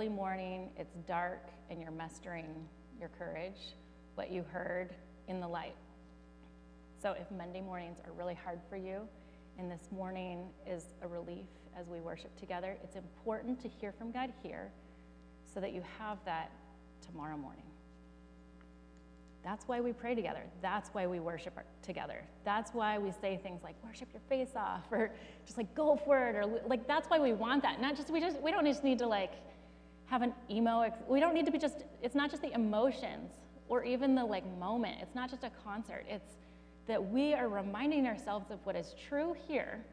early morning, it's dark, and you're mustering your courage, what you heard in the light. So if Monday mornings are really hard for you, and this morning is a relief as we worship together, it's important to hear from God here so that you have that tomorrow morning. That's why we pray together. That's why we worship together. That's why we say things like worship your face off or just like go for it or like that's why we want that. Not just we just we don't just need to like have an emo we don't need to be just it's not just the emotions or even the like moment. It's not just a concert. It's that we are reminding ourselves of what is true here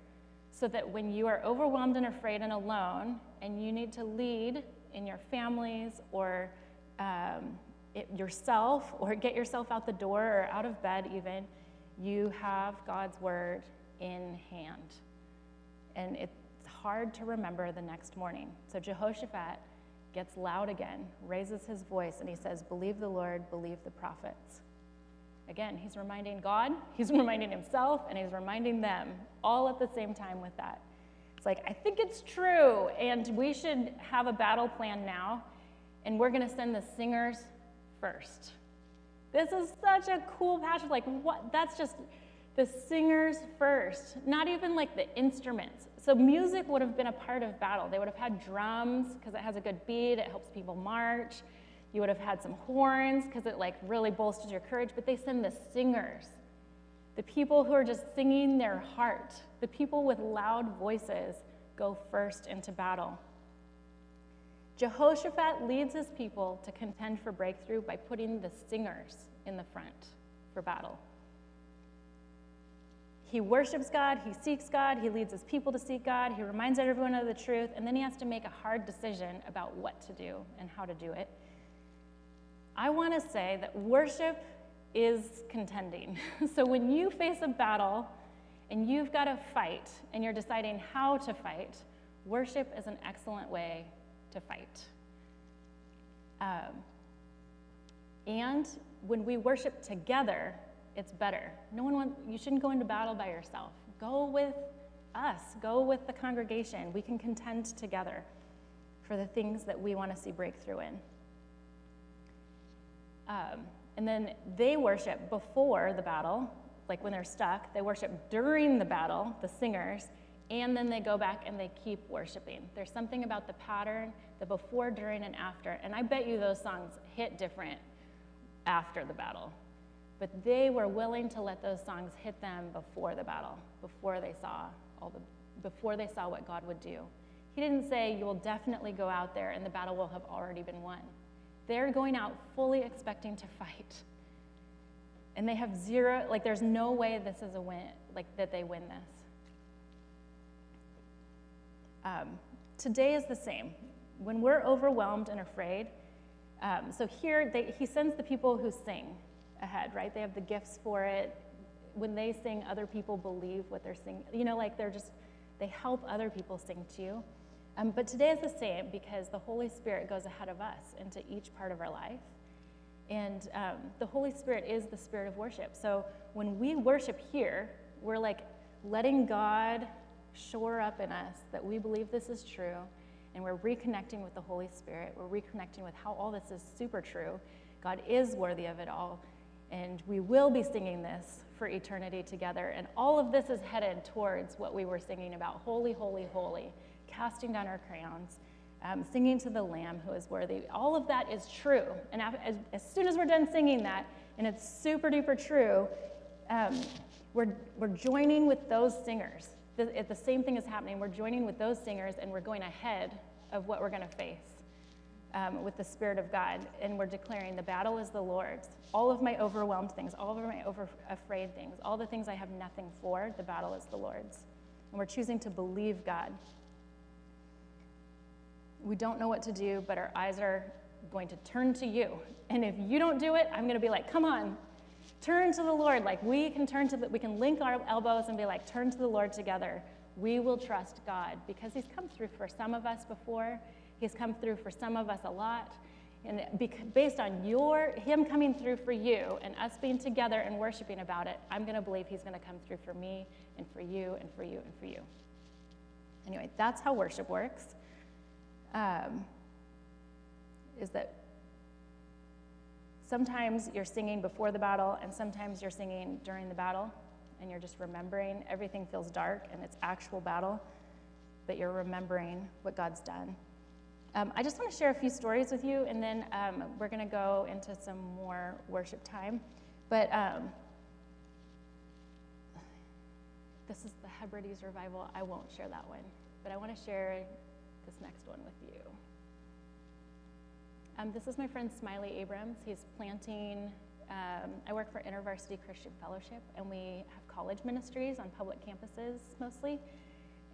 so that when you are overwhelmed and afraid and alone and you need to lead in your families or um, it, yourself or get yourself out the door or out of bed even, you have God's word in hand. And it's hard to remember the next morning. So Jehoshaphat gets loud again, raises his voice, and he says, Believe the Lord, believe the prophets. Again, he's reminding God, he's reminding himself, and he's reminding them all at the same time with that. It's like, I think it's true, and we should have a battle plan now, and we're going to send the singers first. This is such a cool passage. Like, what? That's just the singers first, not even like the instruments. So, music would have been a part of battle. They would have had drums because it has a good beat, it helps people march. You would have had some horns because it like really bolsters your courage, but they send the singers, the people who are just singing their heart, the people with loud voices go first into battle. Jehoshaphat leads his people to contend for breakthrough by putting the singers in the front for battle. He worships God, he seeks God, he leads his people to seek God, he reminds everyone of the truth, and then he has to make a hard decision about what to do and how to do it. I want to say that worship is contending. so when you face a battle and you've got to fight and you're deciding how to fight, worship is an excellent way to fight. Um, and when we worship together, it's better. No one wants, you shouldn't go into battle by yourself. Go with us, go with the congregation. We can contend together for the things that we want to see breakthrough in. Um, and then they worship before the battle, like when they're stuck. They worship during the battle, the singers, and then they go back and they keep worshiping. There's something about the pattern, the before, during, and after. And I bet you those songs hit different after the battle. But they were willing to let those songs hit them before the battle, before they saw all the before they saw what God would do. He didn't say you will definitely go out there and the battle will have already been won. They're going out fully expecting to fight. And they have zero, like, there's no way this is a win, like, that they win this. Um, today is the same. When we're overwhelmed and afraid, um, so here they, he sends the people who sing ahead, right? They have the gifts for it. When they sing, other people believe what they're singing. You know, like they're just, they help other people sing too. Um, but today is the same because the Holy Spirit goes ahead of us into each part of our life. And um, the Holy Spirit is the spirit of worship. So when we worship here, we're like letting God shore up in us that we believe this is true. And we're reconnecting with the Holy Spirit. We're reconnecting with how all this is super true. God is worthy of it all. And we will be singing this for eternity together. And all of this is headed towards what we were singing about holy, holy, holy casting down our crowns, um, singing to the Lamb who is worthy. All of that is true. And as, as soon as we're done singing that, and it's super duper true, um, we're, we're joining with those singers. The, the same thing is happening. We're joining with those singers and we're going ahead of what we're going to face. Um, with the Spirit of God, and we're declaring the battle is the Lord's. All of my overwhelmed things, all of my over afraid things, all the things I have nothing for, the battle is the Lord's. And we're choosing to believe God we don't know what to do, but our eyes are going to turn to you. And if you don't do it, I'm going to be like, come on, turn to the Lord. Like we can turn to the, we can link our elbows and be like, turn to the Lord together. We will trust God because He's come through for some of us before. He's come through for some of us a lot. And based on your Him coming through for you and us being together and worshiping about it, I'm going to believe He's going to come through for me and for you and for you and for you. Anyway, that's how worship works. Um, is that sometimes you're singing before the battle, and sometimes you're singing during the battle, and you're just remembering. Everything feels dark, and it's actual battle, but you're remembering what God's done. Um, I just want to share a few stories with you, and then um, we're going to go into some more worship time. But um, this is the Hebrides revival. I won't share that one, but I want to share this next one with you. Um, this is my friend Smiley Abrams. He's planting, um, I work for InterVarsity Christian Fellowship, and we have college ministries on public campuses mostly.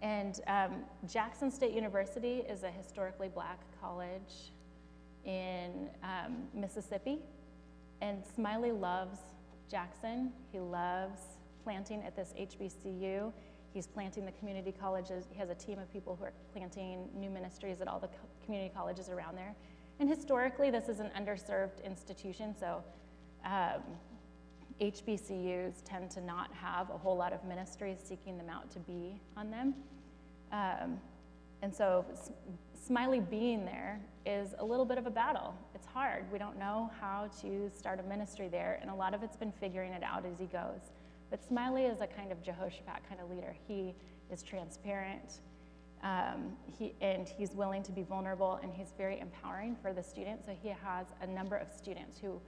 And um, Jackson State University is a historically black college in um, Mississippi. And Smiley loves Jackson. He loves planting at this HBCU. He's planting the community colleges. He has a team of people who are planting new ministries at all the community colleges around there. And historically, this is an underserved institution, so um, HBCUs tend to not have a whole lot of ministries seeking them out to be on them. Um, and so, Smiley being there is a little bit of a battle. It's hard. We don't know how to start a ministry there, and a lot of it's been figuring it out as he goes. But Smiley is a kind of Jehoshaphat kind of leader. He is transparent, um, he, and he's willing to be vulnerable, and he's very empowering for the students. So he has a number of students who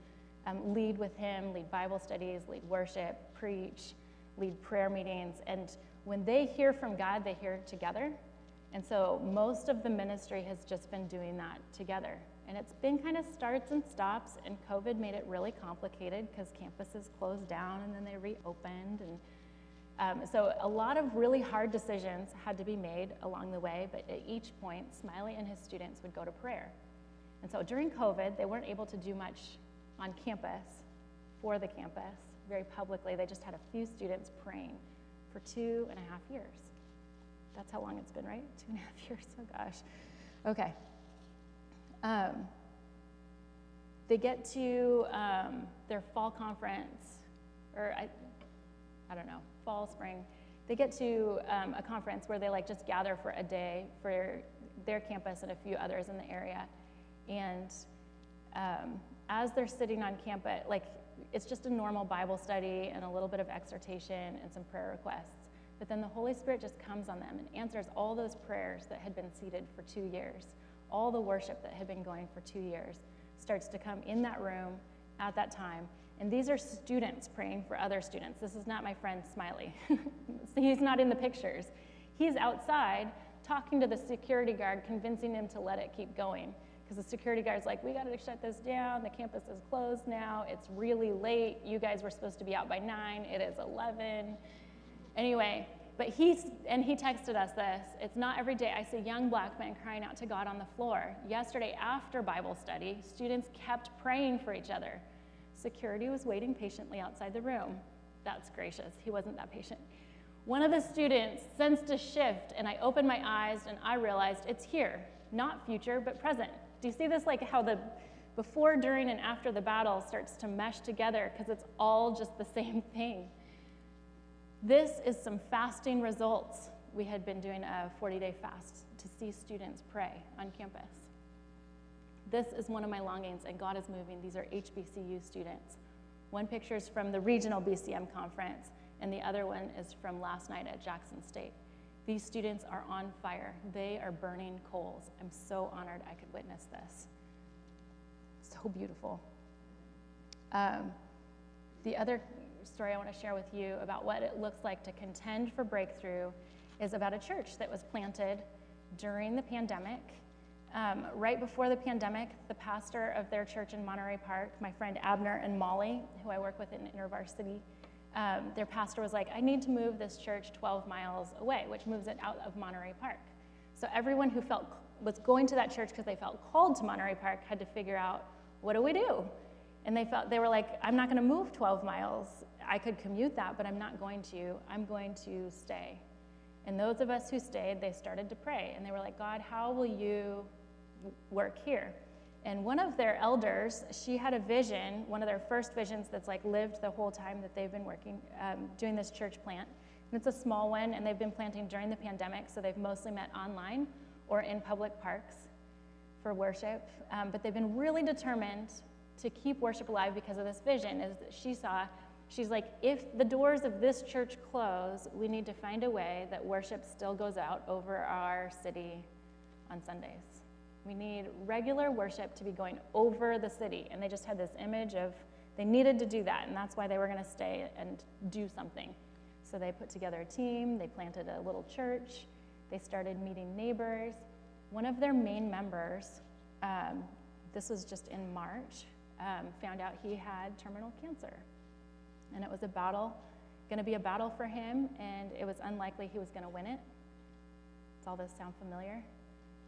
um, lead with him, lead Bible studies, lead worship, preach, lead prayer meetings. And when they hear from God, they hear together. And so most of the ministry has just been doing that together. And it's been kind of starts and stops, and COVID made it really complicated because campuses closed down and then they reopened. And um, so a lot of really hard decisions had to be made along the way, but at each point, Smiley and his students would go to prayer. And so during COVID, they weren't able to do much on campus for the campus very publicly. They just had a few students praying for two and a half years. That's how long it's been, right? Two and a half years. Oh gosh. Okay. Um, they get to um, their fall conference, or I, I don't know, fall, spring. They get to um, a conference where they like just gather for a day for their campus and a few others in the area. And um, as they're sitting on campus, like it's just a normal Bible study and a little bit of exhortation and some prayer requests. But then the Holy Spirit just comes on them and answers all those prayers that had been seated for two years all the worship that had been going for two years starts to come in that room at that time. And these are students praying for other students. This is not my friend Smiley. He's not in the pictures. He's outside talking to the security guard, convincing him to let it keep going. Because the security guard's like, we got to shut this down. The campus is closed now. It's really late. You guys were supposed to be out by 9. It is 11. Anyway, but he, and he texted us this it's not every day I see young black men crying out to God on the floor. Yesterday, after Bible study, students kept praying for each other. Security was waiting patiently outside the room. That's gracious. He wasn't that patient. One of the students sensed a shift, and I opened my eyes and I realized it's here, not future, but present. Do you see this? Like how the before, during, and after the battle starts to mesh together because it's all just the same thing. This is some fasting results. We had been doing a 40 day fast to see students pray on campus. This is one of my longings, and God is moving. These are HBCU students. One picture is from the regional BCM conference, and the other one is from last night at Jackson State. These students are on fire. They are burning coals. I'm so honored I could witness this. So beautiful. Um, the other story I want to share with you about what it looks like to contend for breakthrough is about a church that was planted during the pandemic. Um, right before the pandemic, the pastor of their church in Monterey Park, my friend Abner and Molly, who I work with in InterVarsity, um, their pastor was like, I need to move this church 12 miles away, which moves it out of Monterey Park. So everyone who felt was going to that church because they felt called to Monterey Park had to figure out, what do we do? And they felt they were like, I'm not going to move 12 miles. I could commute that, but I'm not going to. I'm going to stay. And those of us who stayed, they started to pray. And they were like, God, how will you work here? And one of their elders, she had a vision, one of their first visions that's like lived the whole time that they've been working, um, doing this church plant. And it's a small one, and they've been planting during the pandemic, so they've mostly met online or in public parks for worship, um, but they've been really determined to keep worship alive because of this vision. Is that she saw, she's like, if the doors of this church close, we need to find a way that worship still goes out over our city on Sundays. We need regular worship to be going over the city. And they just had this image of they needed to do that, and that's why they were going to stay and do something. So they put together a team, they planted a little church, they started meeting neighbors. One of their main members, um, this was just in March, um, found out he had terminal cancer. And it was a battle, going to be a battle for him, and it was unlikely he was going to win it. Does all this sound familiar?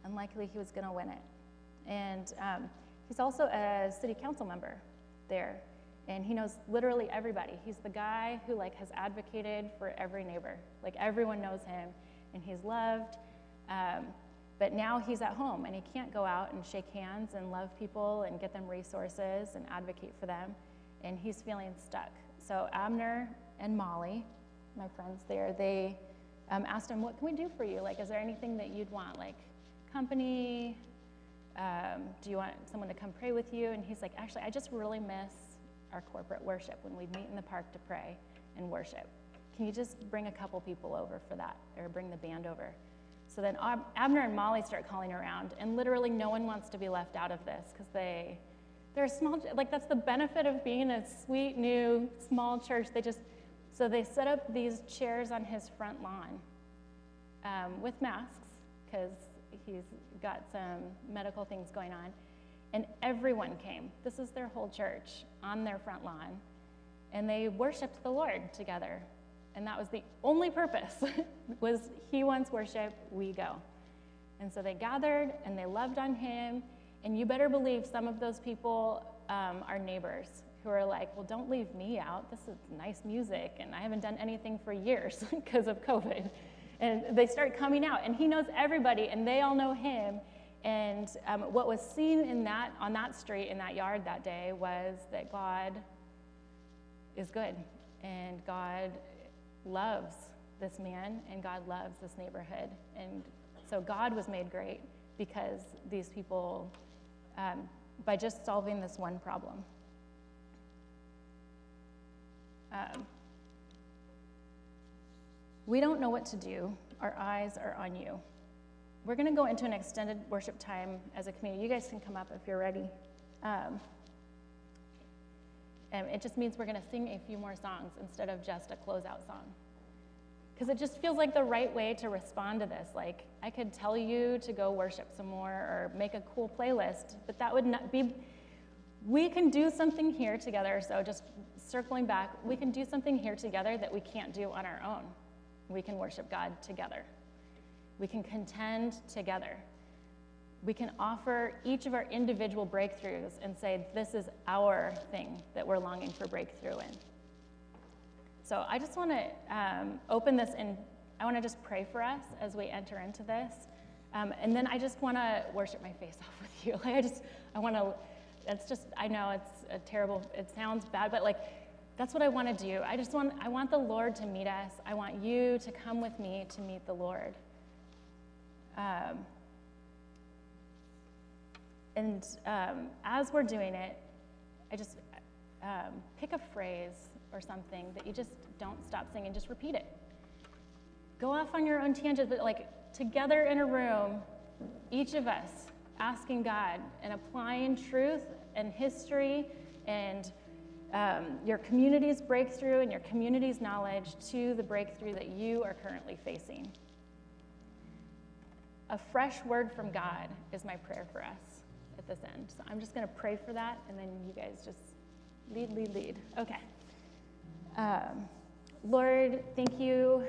Unlikely he was going to win it. And um, he's also a city council member there, and he knows literally everybody. He's the guy who like has advocated for every neighbor. Like everyone knows him, and he's loved. Um, but now he's at home and he can't go out and shake hands and love people and get them resources and advocate for them. And he's feeling stuck. So Abner and Molly, my friends there, they um, asked him, What can we do for you? Like, is there anything that you'd want? Like, company? Um, do you want someone to come pray with you? And he's like, Actually, I just really miss our corporate worship when we'd meet in the park to pray and worship. Can you just bring a couple people over for that or bring the band over? So then Abner and Molly start calling around, and literally no one wants to be left out of this because they, they're a small, like that's the benefit of being a sweet new small church. They just, so they set up these chairs on his front lawn um, with masks because he's got some medical things going on. And everyone came. This is their whole church on their front lawn. And they worshiped the Lord together and that was the only purpose was he wants worship we go and so they gathered and they loved on him and you better believe some of those people um, are neighbors who are like well don't leave me out this is nice music and i haven't done anything for years because of covid and they start coming out and he knows everybody and they all know him and um, what was seen in that on that street in that yard that day was that god is good and god loves this man and God loves this neighborhood. And so God was made great because these people, um, by just solving this one problem. Um, we don't know what to do. Our eyes are on you. We're going to go into an extended worship time as a community. You guys can come up if you're ready. Um, and it just means we're going to sing a few more songs instead of just a closeout song. Because it just feels like the right way to respond to this. Like, I could tell you to go worship some more or make a cool playlist, but that would not be. We can do something here together. So, just circling back, we can do something here together that we can't do on our own. We can worship God together, we can contend together we can offer each of our individual breakthroughs and say, this is our thing that we're longing for breakthrough in. So I just want to um, open this and I want to just pray for us as we enter into this. Um, and then I just want to worship my face off with you. Like I just, I want to, it's just, I know it's a terrible, it sounds bad, but like, that's what I want to do. I just want, I want the Lord to meet us. I want you to come with me to meet the Lord. Um, and um, as we're doing it, I just um, pick a phrase or something that you just don't stop singing, just repeat it. Go off on your own tangent, but like together in a room, each of us asking God and applying truth and history and um, your community's breakthrough and your community's knowledge to the breakthrough that you are currently facing. A fresh word from God is my prayer for us at this end. So I'm just going to pray for that, and then you guys just lead, lead, lead. Okay. Um, Lord, thank you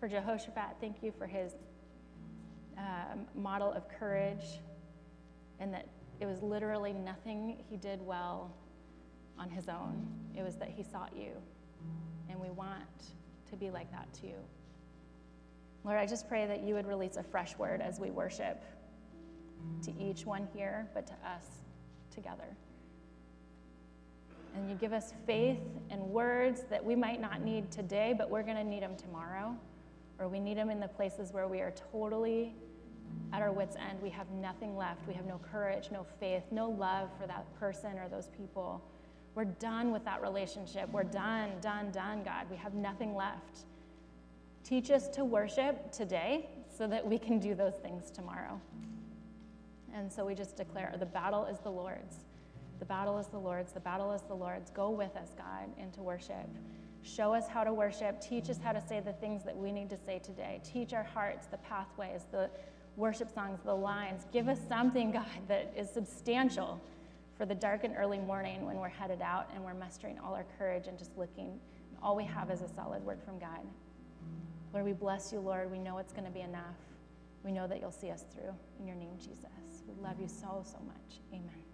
for Jehoshaphat. Thank you for his um, model of courage, and that it was literally nothing he did well on his own. It was that he sought you. And we want to be like that too. Lord, I just pray that you would release a fresh word as we worship to each one here, but to us together. And you give us faith and words that we might not need today, but we're going to need them tomorrow. Or we need them in the places where we are totally at our wits' end. We have nothing left. We have no courage, no faith, no love for that person or those people. We're done with that relationship. We're done, done, done, God. We have nothing left. Teach us to worship today so that we can do those things tomorrow. And so we just declare the battle is the Lord's. The battle is the Lord's. The battle is the Lord's. Go with us, God, into worship. Show us how to worship. Teach us how to say the things that we need to say today. Teach our hearts the pathways, the worship songs, the lines. Give us something, God, that is substantial for the dark and early morning when we're headed out and we're mustering all our courage and just looking. All we have is a solid word from God. Lord, we bless you, Lord. We know it's going to be enough. We know that you'll see us through. In your name, Jesus. We love you so, so much. Amen.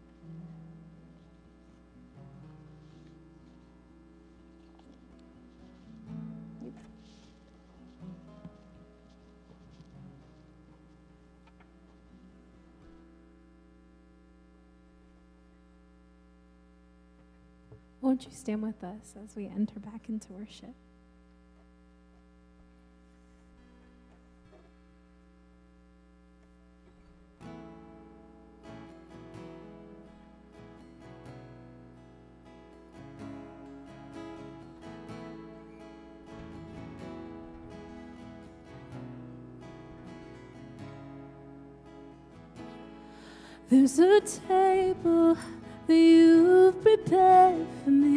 Won't you stand with us as we enter back into worship? There's a table that you've prepared for me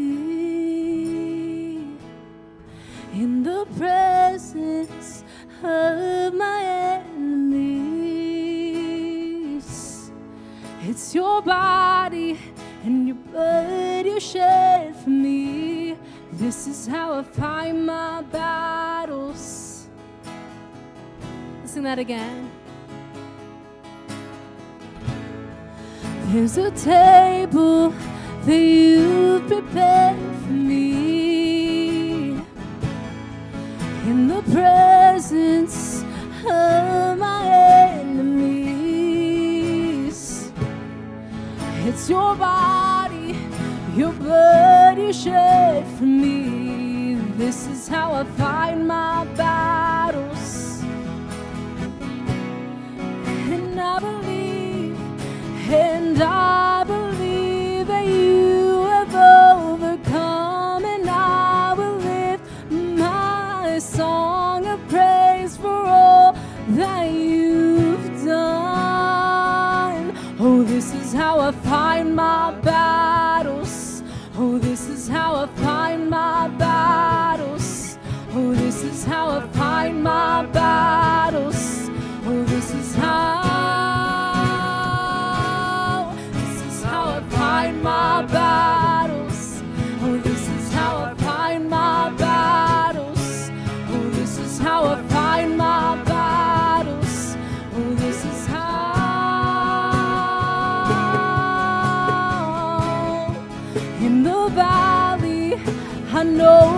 in the presence of my enemies. It's your body and your blood you shed for me. This is how I fight my battles. Sing that again. There's a table that you've prepared for me in the presence of my enemies. It's your body, your blood you shed for me. This is how I find my battles. And I I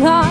다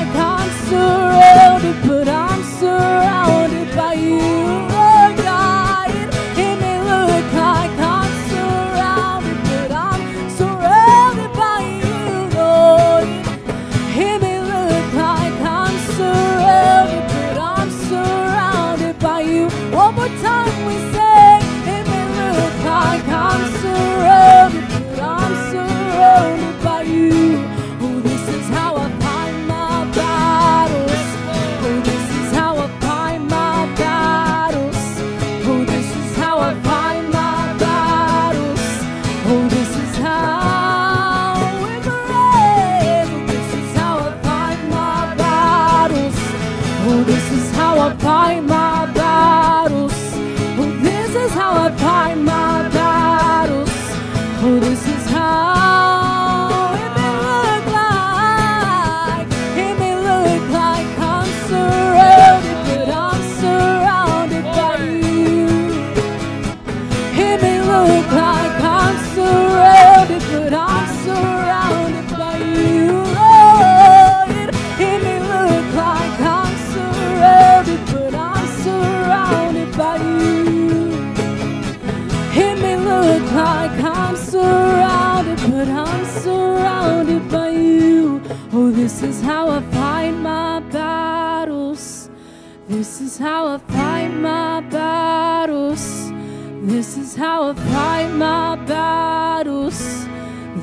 I fight my battles.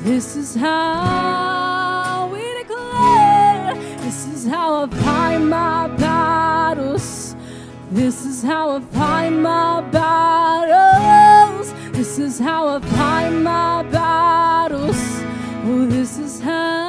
This is how we declare. This is how I fight my battles. This is how I fight my battles. This is how I fight my battles. Oh, this is how.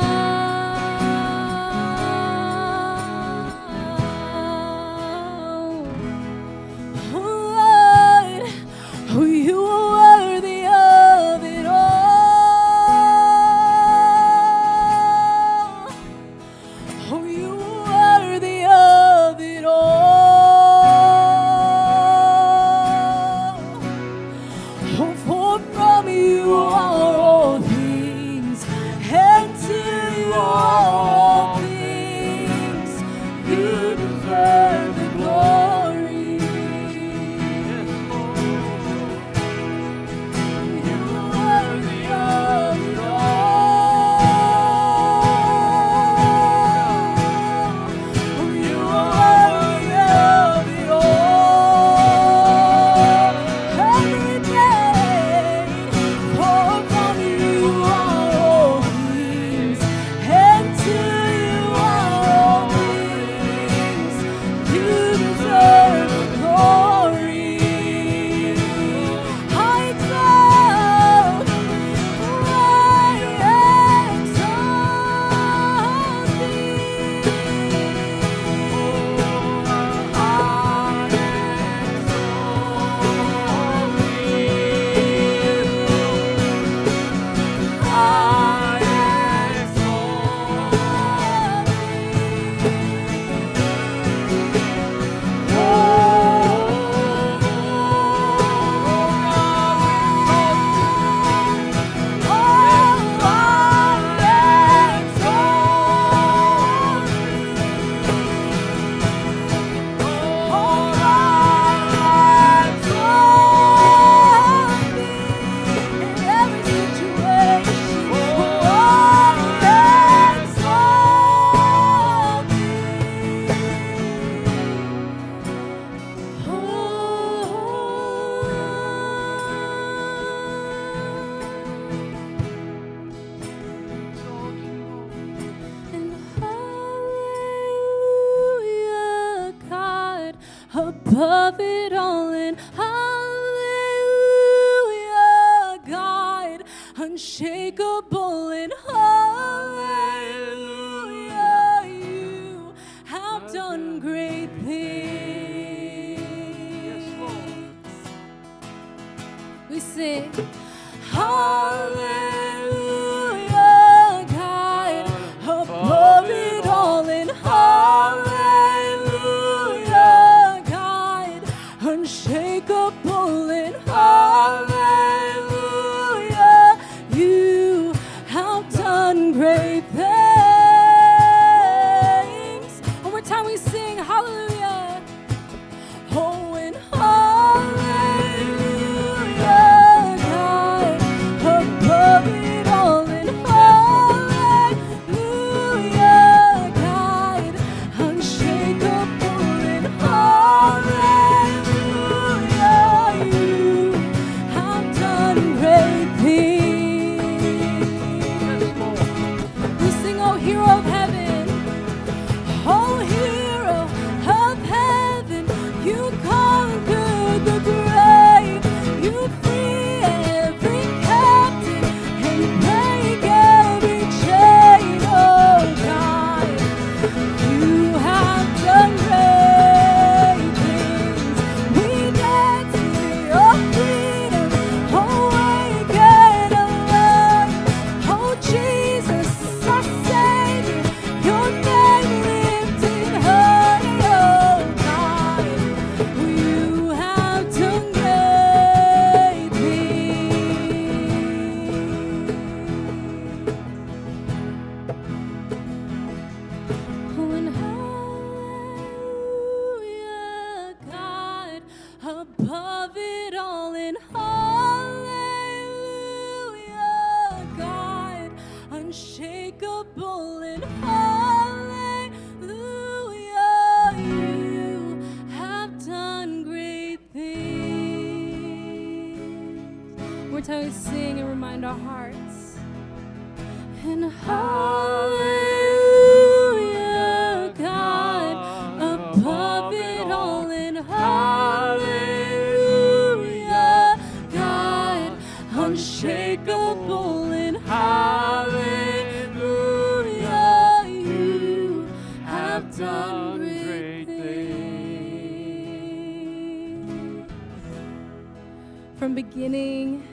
From beginning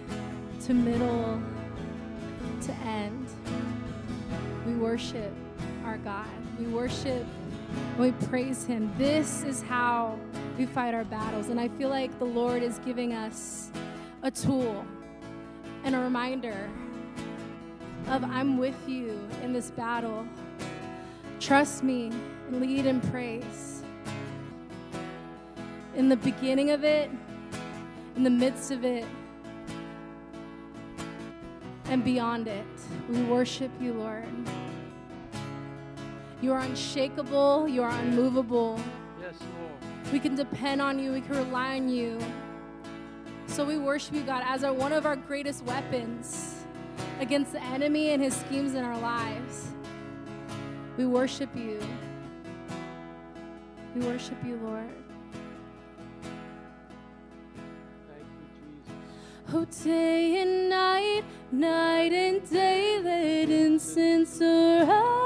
to middle to end, we worship our God. We worship and we praise Him. This is how we fight our battles. And I feel like the Lord is giving us a tool and a reminder of I'm with you in this battle. Trust me lead in praise. In the beginning of it, in the midst of it, and beyond it, we worship you, Lord. You are unshakable, you are unmovable. Yes, Lord. We can depend on you, we can rely on you. So we worship you, God, as our, one of our greatest weapons against the enemy and his schemes in our lives. We worship you. We worship you, Lord. Oh, day and night, night and day, let incense arise.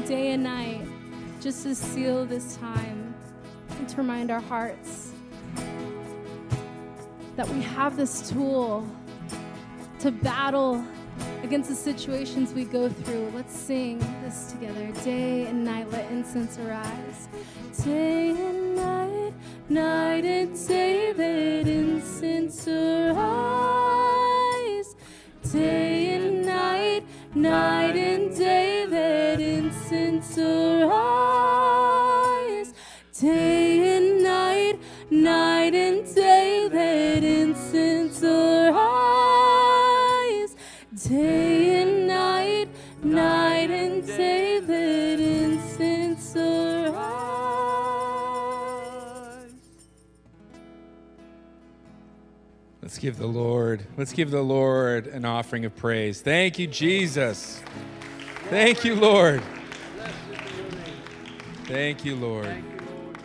Day and night just to seal this time and to remind our hearts that we have this tool to battle against the situations we go through. Let's sing this together. Day and night, let incense arise. Day and night, night and day, let incense arise. Day and night, night and day, let incense Day and night, night and day, let. Day and night, night and day, let. Let's give the Lord, let's give the Lord an offering of praise. Thank you, Jesus. Thank you, Lord. Thank you, Lord. Thank you, Lord.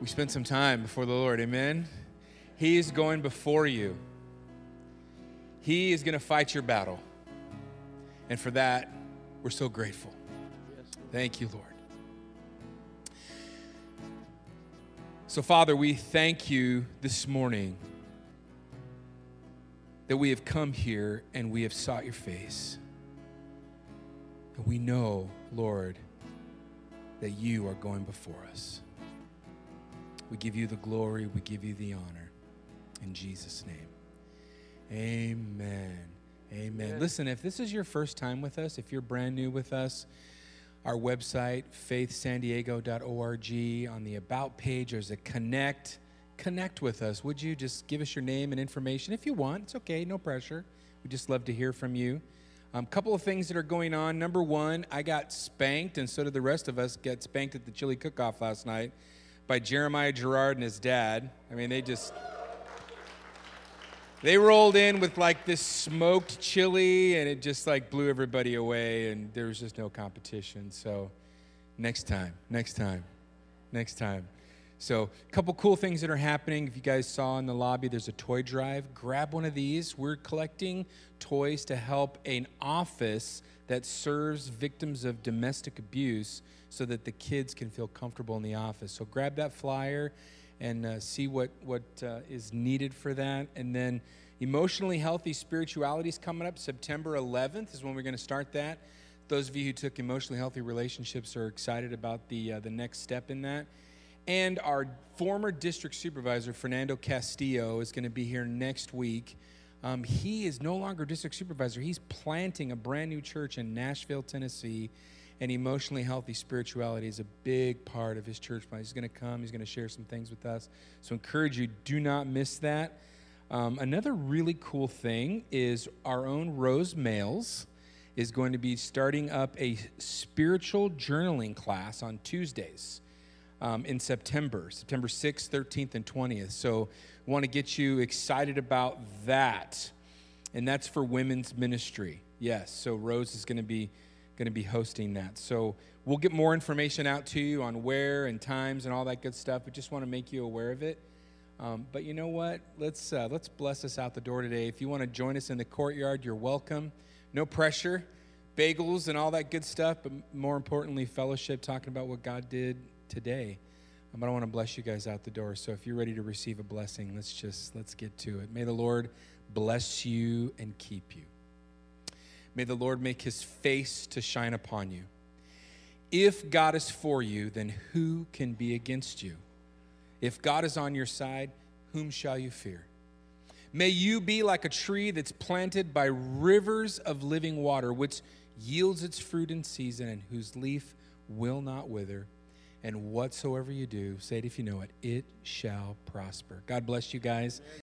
we spent some time before the Lord. Amen. He is going before you. He is going to fight your battle. And for that, we're so grateful. Thank you, Lord. So, Father, we thank you this morning that we have come here and we have sought your face. And we know, Lord, that you are going before us. We give you the glory, we give you the honor. In Jesus' name. Amen. Amen. Amen. Listen, if this is your first time with us, if you're brand new with us, our website, faithsandiego.org, on the About page, there's a connect. Connect with us. Would you just give us your name and information if you want? It's okay, no pressure. We just love to hear from you. A um, couple of things that are going on. Number one, I got spanked, and so did the rest of us get spanked at the chili cook off last night by Jeremiah Gerard and his dad. I mean, they just. They rolled in with like this smoked chili and it just like blew everybody away and there was just no competition. So next time, next time, next time. So a couple cool things that are happening. If you guys saw in the lobby, there's a toy drive. Grab one of these. We're collecting toys to help an office that serves victims of domestic abuse so that the kids can feel comfortable in the office. So grab that flyer and uh, see what, what uh, is needed for that. And then emotionally healthy spirituality is coming up. September 11th is when we're going to start that. Those of you who took emotionally healthy relationships are excited about the, uh, the next step in that. And our former district supervisor, Fernando Castillo, is going to be here next week. Um, he is no longer district supervisor. He's planting a brand new church in Nashville, Tennessee and emotionally healthy spirituality is a big part of his church plan. He's going to come, he's going to share some things with us. So, encourage you, do not miss that. Um, another really cool thing is our own Rose Males is going to be starting up a spiritual journaling class on Tuesdays um, in September, September 6th, 13th, and 20th. So, want to get you excited about that. And that's for women's ministry. Yes, so Rose is going to be going to be hosting that. So we'll get more information out to you on where and times and all that good stuff. We just want to make you aware of it. Um, but you know what? Let's uh, let's bless us out the door today. If you want to join us in the courtyard, you're welcome. No pressure. Bagels and all that good stuff, but more importantly, fellowship, talking about what God did today. Um, I want to bless you guys out the door. So if you're ready to receive a blessing, let's just let's get to it. May the Lord bless you and keep you. May the Lord make his face to shine upon you. If God is for you, then who can be against you? If God is on your side, whom shall you fear? May you be like a tree that's planted by rivers of living water, which yields its fruit in season and whose leaf will not wither. And whatsoever you do, say it if you know it, it shall prosper. God bless you guys.